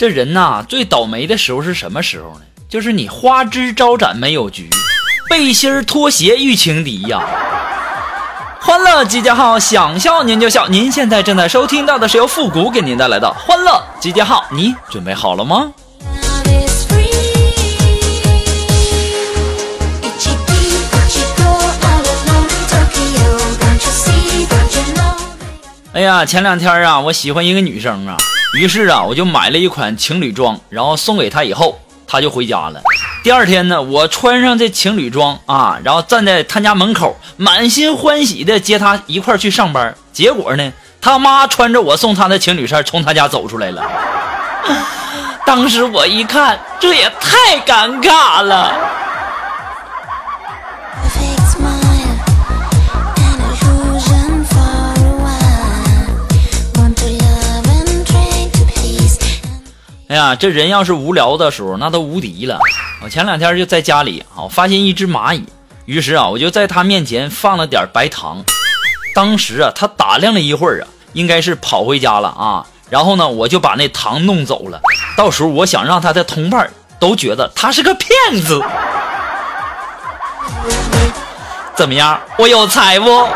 这人呐，最倒霉的时候是什么时候呢？就是你花枝招展没有局，背心拖鞋遇情敌呀！欢乐集结号，想笑您就笑。您现在正在收听到的是由复古给您带来的欢乐集结号，你准备好了吗？哎呀，前两天啊，我喜欢一个女生啊。于是啊，我就买了一款情侣装，然后送给她以后，她就回家了。第二天呢，我穿上这情侣装啊，然后站在她家门口，满心欢喜的接她一块去上班。结果呢，他妈穿着我送她的情侣衫从她家走出来了。当时我一看，这也太尴尬了。哎呀，这人要是无聊的时候，那都无敌了。我前两天就在家里啊，发现一只蚂蚁，于是啊，我就在它面前放了点白糖。当时啊，它打量了一会儿啊，应该是跑回家了啊。然后呢，我就把那糖弄走了。到时候我想让他的同伴都觉得他是个骗子。怎么样？我有才不？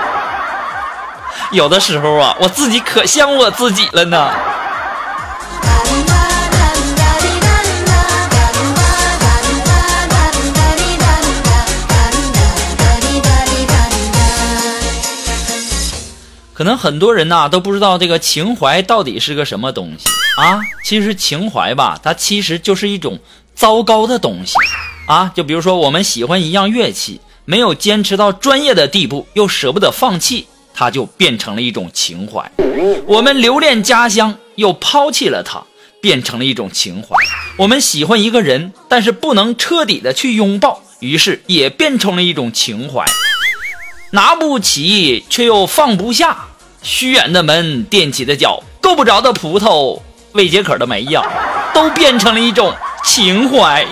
有的时候啊，我自己可像我自己了呢。可能很多人呐都不知道这个情怀到底是个什么东西啊！其实情怀吧，它其实就是一种糟糕的东西啊！就比如说我们喜欢一样乐器，没有坚持到专业的地步，又舍不得放弃，它就变成了一种情怀；我们留恋家乡，又抛弃了它，变成了一种情怀；我们喜欢一个人，但是不能彻底的去拥抱，于是也变成了一种情怀。拿不起却又放不下，虚掩的门垫起的脚，够不着的葡萄未解渴的梅呀，都变成了一种情怀。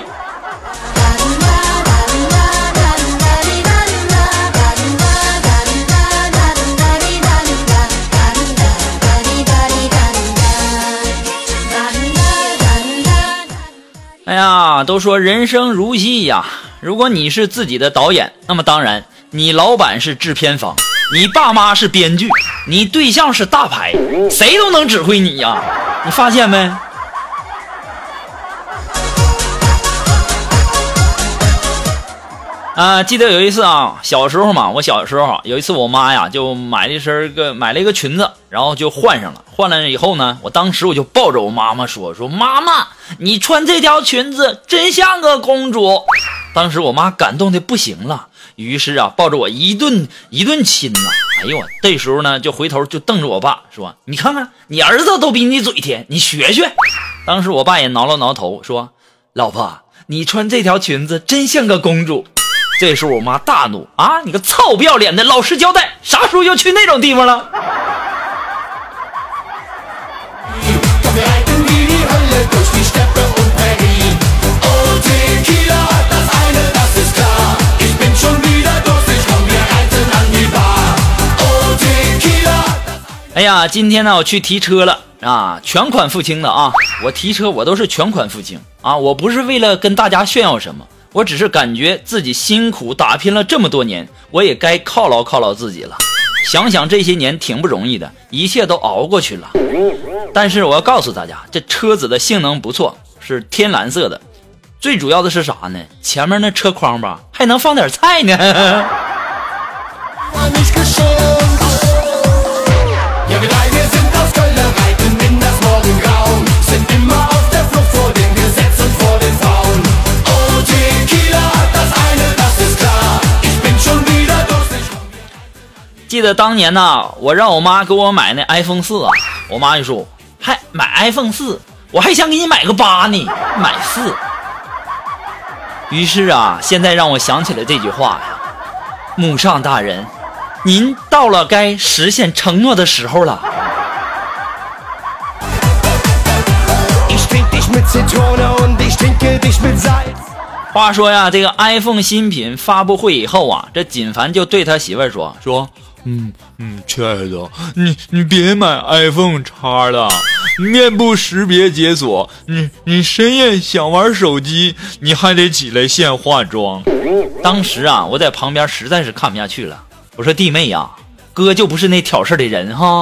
哎呀，都说人生如戏呀，如果你是自己的导演，那么当然。你老板是制片方，你爸妈是编剧，你对象是大牌，谁都能指挥你呀！你发现没？啊，记得有一次啊，小时候嘛，我小时候有一次，我妈呀就买了一身个买了一个裙子，然后就换上了。换了以后呢，我当时我就抱着我妈妈说：“说妈妈，你穿这条裙子真像个公主。”当时我妈感动的不行了。于是啊，抱着我一顿一顿亲呐！哎呦我，这时候呢，就回头就瞪着我爸说：“你看看，你儿子都比你嘴甜，你学学。”当时我爸也挠了挠头说：“老婆，你穿这条裙子真像个公主。”这时候我妈大怒啊！你个臭不要脸的，老实交代，啥时候又去那种地方了？哎呀，今天呢我去提车了啊，全款付清的啊！我提车我都是全款付清啊，我不是为了跟大家炫耀什么，我只是感觉自己辛苦打拼了这么多年，我也该犒劳犒劳自己了。想想这些年挺不容易的，一切都熬过去了。但是我要告诉大家，这车子的性能不错，是天蓝色的，最主要的是啥呢？前面那车筐吧，还能放点菜呢。记得当年呐，我让我妈给我买那 iPhone 四啊，我妈就说：“还，买 iPhone 四，我还想给你买个八呢，买四。于是啊，现在让我想起了这句话呀，母上大人，您到了该实现承诺的时候了。话说呀，这个 iPhone 新品发布会以后啊，这锦凡就对他媳妇儿说说，嗯嗯，亲爱的，你你别买 iPhone 叉了，面部识别解锁，你你深夜想玩手机，你还得起来先化妆。当时啊，我在旁边实在是看不下去了，我说弟妹呀，哥就不是那挑事的人哈。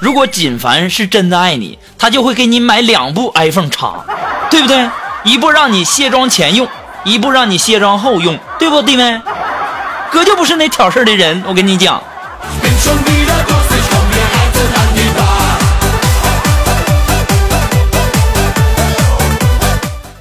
如果锦凡是真的爱你，他就会给你买两部 iPhone 叉，对不对？一部让你卸妆前用。一部让你卸妆后用，对不，弟妹？哥就不是那挑事的人，我跟你讲。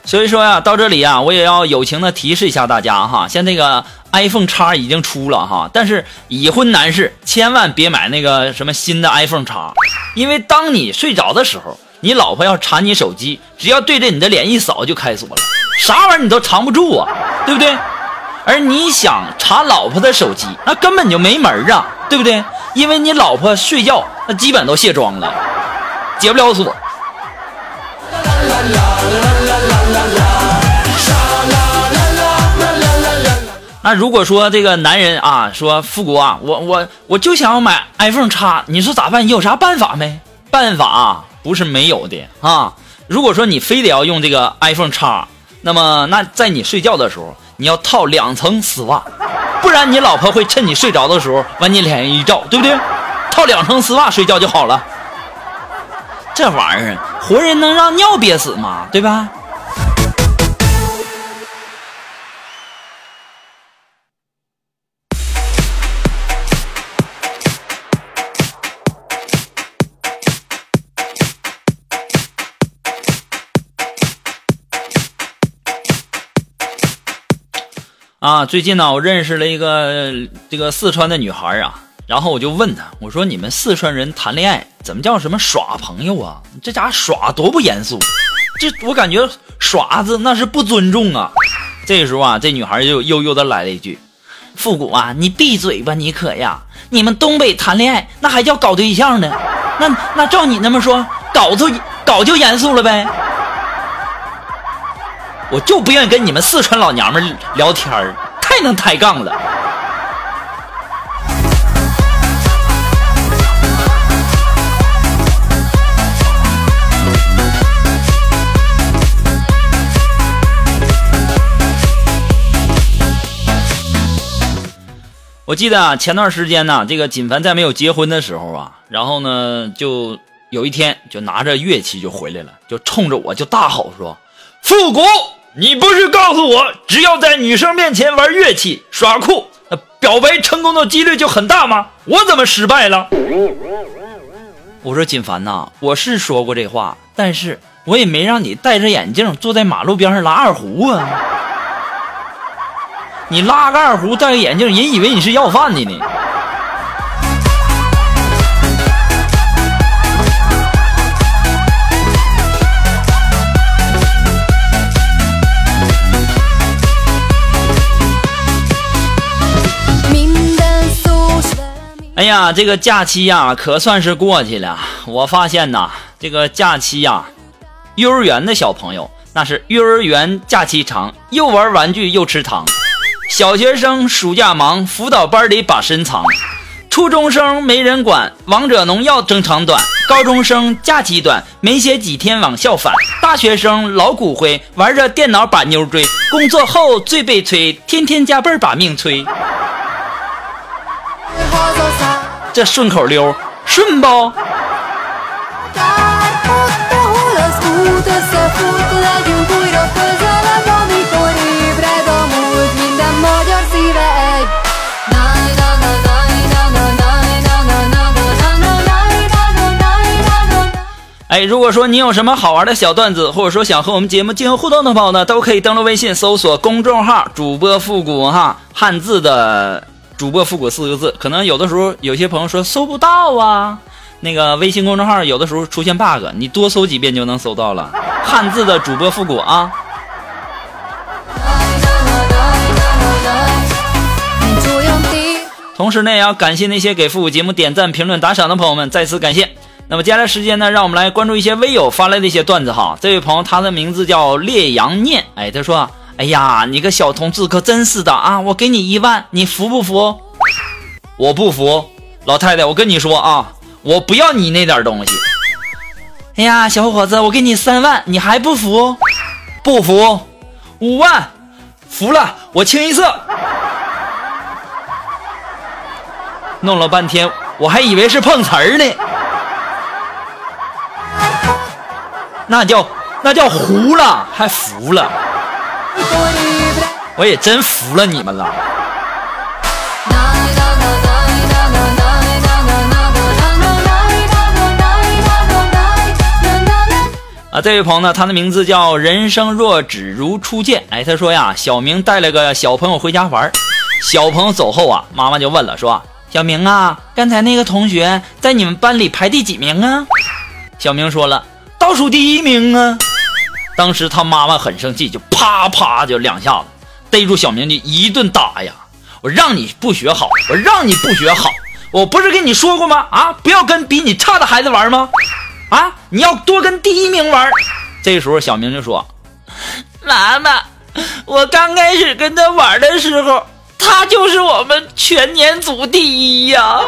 所以说呀，到这里啊，我也要友情的提示一下大家哈，像那个 iPhone 叉已经出了哈，但是已婚男士千万别买那个什么新的 iPhone 叉，因为当你睡着的时候，你老婆要查你手机，只要对着你的脸一扫就开锁了。啥玩意儿你都藏不住啊，对不对？而你想查老婆的手机，那根本就没门啊，对不对？因为你老婆睡觉那基本都卸妆了，解不了锁。那如果说这个男人啊说富国啊，我我我就想要买 iPhone 叉，你说咋办？你有啥办法没？办法不是没有的啊。如果说你非得要用这个 iPhone 叉。那么，那在你睡觉的时候，你要套两层丝袜，不然你老婆会趁你睡着的时候往你脸上一照，对不对？套两层丝袜睡觉就好了。这玩意儿活人能让尿憋死吗？对吧？啊，最近呢，我认识了一个这个四川的女孩啊，然后我就问她，我说你们四川人谈恋爱怎么叫什么耍朋友啊？这家耍多不严肃，这我感觉耍字那是不尊重啊。这个时候啊，这女孩就悠悠的来了一句：“复古啊，你闭嘴吧，你可呀！你们东北谈恋爱那还叫搞对象呢？那那照你那么说，搞就搞就严肃了呗？”我就不愿意跟你们四川老娘们聊天儿，太能抬杠了。我记得啊，前段时间呢，这个锦凡在没有结婚的时候啊，然后呢，就有一天就拿着乐器就回来了，就冲着我就大吼说：“复古！”你不是告诉我，只要在女生面前玩乐器耍酷，那表白成功的几率就很大吗？我怎么失败了？我说锦凡呐，我是说过这话，但是我也没让你戴着眼镜坐在马路边上拉二胡啊。你拉个二胡戴个眼镜，人以为你是要饭的呢。哎呀，这个假期呀，可算是过去了。我发现呐，这个假期呀，幼儿园的小朋友那是幼儿园假期长，又玩玩具又吃糖；小学生暑假忙，辅导班里把身藏；初中生没人管，王者荣耀争长短；高中生假期短，没歇几天往校返；大学生老骨灰，玩着电脑把妞追；工作后最悲催，天天加班把命催。这顺口溜顺不？哎，如果说你有什么好玩的小段子，或者说想和我们节目进行互动的朋友呢，都可以登录微信搜索公众号“主播复古”哈，汉字的。主播复古四个字，可能有的时候有些朋友说搜不到啊。那个微信公众号有的时候出现 bug，你多搜几遍就能搜到了。汉字的主播复古啊。同时呢，也要感谢那些给复古节目点赞、评论、打赏的朋友们，再次感谢。那么接下来时间呢，让我们来关注一些微友发来的一些段子哈。这位朋友他的名字叫烈阳念，哎，他说：“哎呀，你个小同志可真是的啊！我给你一万，你服不服？”我不服，老太太，我跟你说啊，我不要你那点东西。哎呀，小伙子，我给你三万，你还不服？不服，五万，服了，我清一色。弄了半天，我还以为是碰瓷儿呢，那叫那叫糊了，还服了，我也真服了你们了。啊，这位朋友呢，他的名字叫人生若只如初见。哎，他说呀，小明带了个小朋友回家玩，小朋友走后啊，妈妈就问了，说。小明啊，刚才那个同学在你们班里排第几名啊？小明说了，倒数第一名啊。当时他妈妈很生气，就啪啪就两下子逮住小明就一顿打呀。我让你不学好，我让你不学好，我不是跟你说过吗？啊，不要跟比你差的孩子玩吗？啊，你要多跟第一名玩。这时候小明就说：“妈妈，我刚开始跟他玩的时候。”他就是我们全年组第一呀！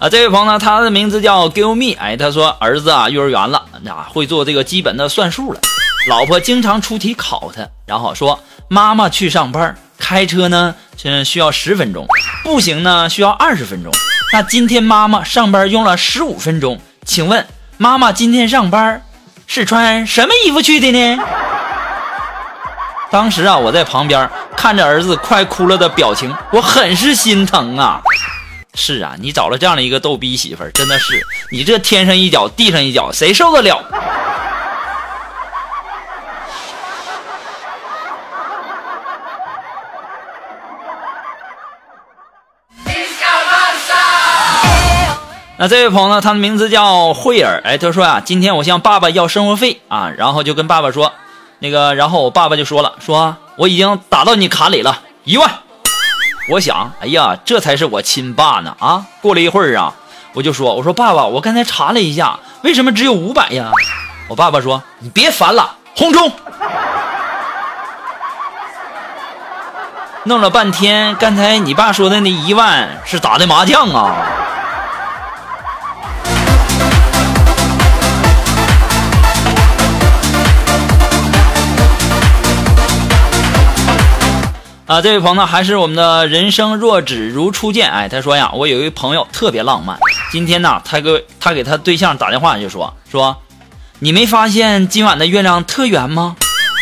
啊这位朋友呢，他的名字叫 Give Me，哎，他说儿子啊，幼儿园了，啊，会做这个基本的算术了。老婆经常出题考他，然后说妈妈去上班，开车呢，嗯，需要十分钟，步行呢需要二十分钟。那今天妈妈上班用了十五分钟，请问？妈妈今天上班是穿什么衣服去的呢？当时啊，我在旁边看着儿子快哭了的表情，我很是心疼啊。是啊，你找了这样的一个逗逼媳妇儿，真的是你这天上一脚地上一脚，谁受得了？那这位朋友呢？他的名字叫慧儿。哎，他说呀，今天我向爸爸要生活费啊，然后就跟爸爸说，那个，然后我爸爸就说了，说我已经打到你卡里了一万。我想，哎呀，这才是我亲爸呢啊！过了一会儿啊，我就说，我说爸爸，我刚才查了一下，为什么只有五百呀？我爸爸说，你别烦了，红中！弄了半天，刚才你爸说的那一万是打的麻将啊？啊，这位朋友呢还是我们的人生若只如初见。哎，他说呀，我有一位朋友特别浪漫。今天呢，他给他给他对象打电话就说说，你没发现今晚的月亮特圆吗？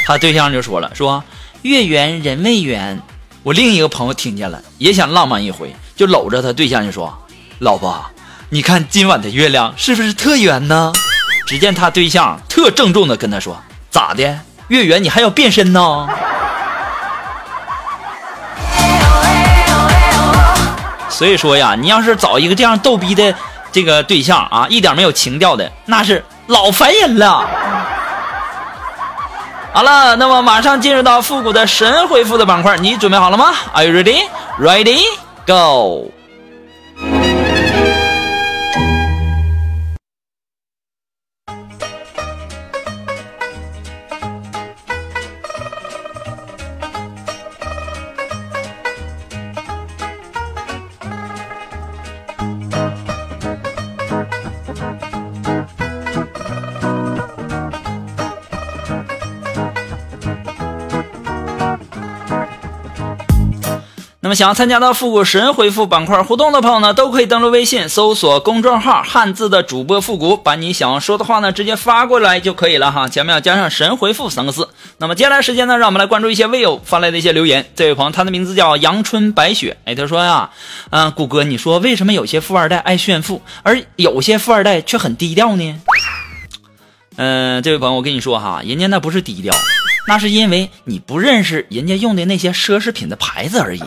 他对象就说了，说月圆人未圆。我另一个朋友听见了，也想浪漫一回，就搂着他对象就说，老婆，你看今晚的月亮是不是特圆呢？只见他对象特郑重的跟他说，咋的？月圆你还要变身呢？所以说呀，你要是找一个这样逗逼的这个对象啊，一点没有情调的，那是老烦人了。好了，那么马上进入到复古的神回复的板块，你准备好了吗？Are you ready? Ready? Go! 那么想要参加到复古神回复板块互动的朋友呢，都可以登录微信搜索公众号“汉字的主播复古”，把你想要说的话呢直接发过来就可以了哈。前面要加上“神回复”三个字。那么接下来时间呢，让我们来关注一些微友发来的一些留言。这位朋友他的名字叫阳春白雪，哎，他说呀，嗯，谷歌，你说为什么有些富二代爱炫富，而有些富二代却很低调呢？嗯，这位朋友，我跟你说哈，人家那不是低调，那是因为你不认识人家用的那些奢侈品的牌子而已。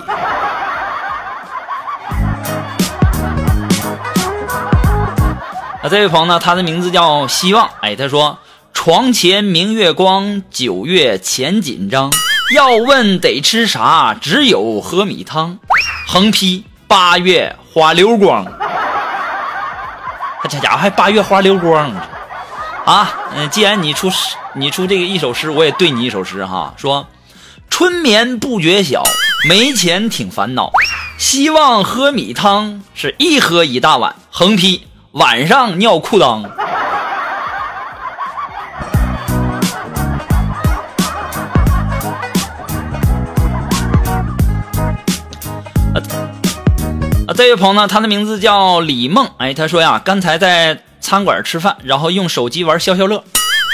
那这位朋友呢？他的名字叫希望。哎，他说：“床前明月光，九月前紧张。要问得吃啥，只有喝米汤。横批八月花流光。”他家伙还八月花流光。啊！嗯，既然你出诗，你出这个一首诗，我也对你一首诗哈。说：春眠不觉晓，没钱挺烦恼。希望喝米汤，是一喝一大碗。横批。晚上尿裤裆。啊，这位朋友呢，他的名字叫李梦。哎，他说呀，刚才在餐馆吃饭，然后用手机玩消消乐。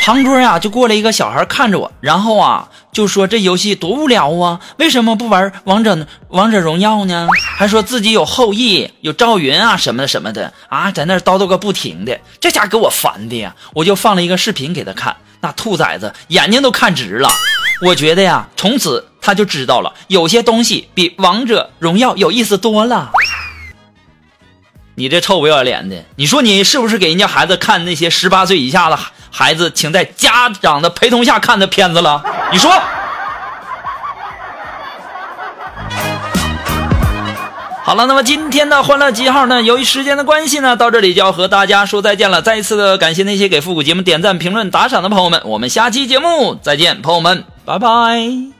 旁桌呀，就过来一个小孩看着我，然后啊，就说这游戏多无聊啊，为什么不玩王者王者荣耀呢？还说自己有后羿、有赵云啊什么的什么的啊，在那叨叨个不停的，这家给我烦的呀！我就放了一个视频给他看，那兔崽子眼睛都看直了。我觉得呀，从此他就知道了，有些东西比王者荣耀有意思多了。你这臭不要脸的，你说你是不是给人家孩子看那些十八岁以下的？孩子，请在家长的陪同下看的片子了。你说，好了，那么今天的欢乐记号呢？由于时间的关系呢，到这里就要和大家说再见了。再一次的感谢那些给复古节目点赞、评论、打赏的朋友们，我们下期节目再见，朋友们，拜拜。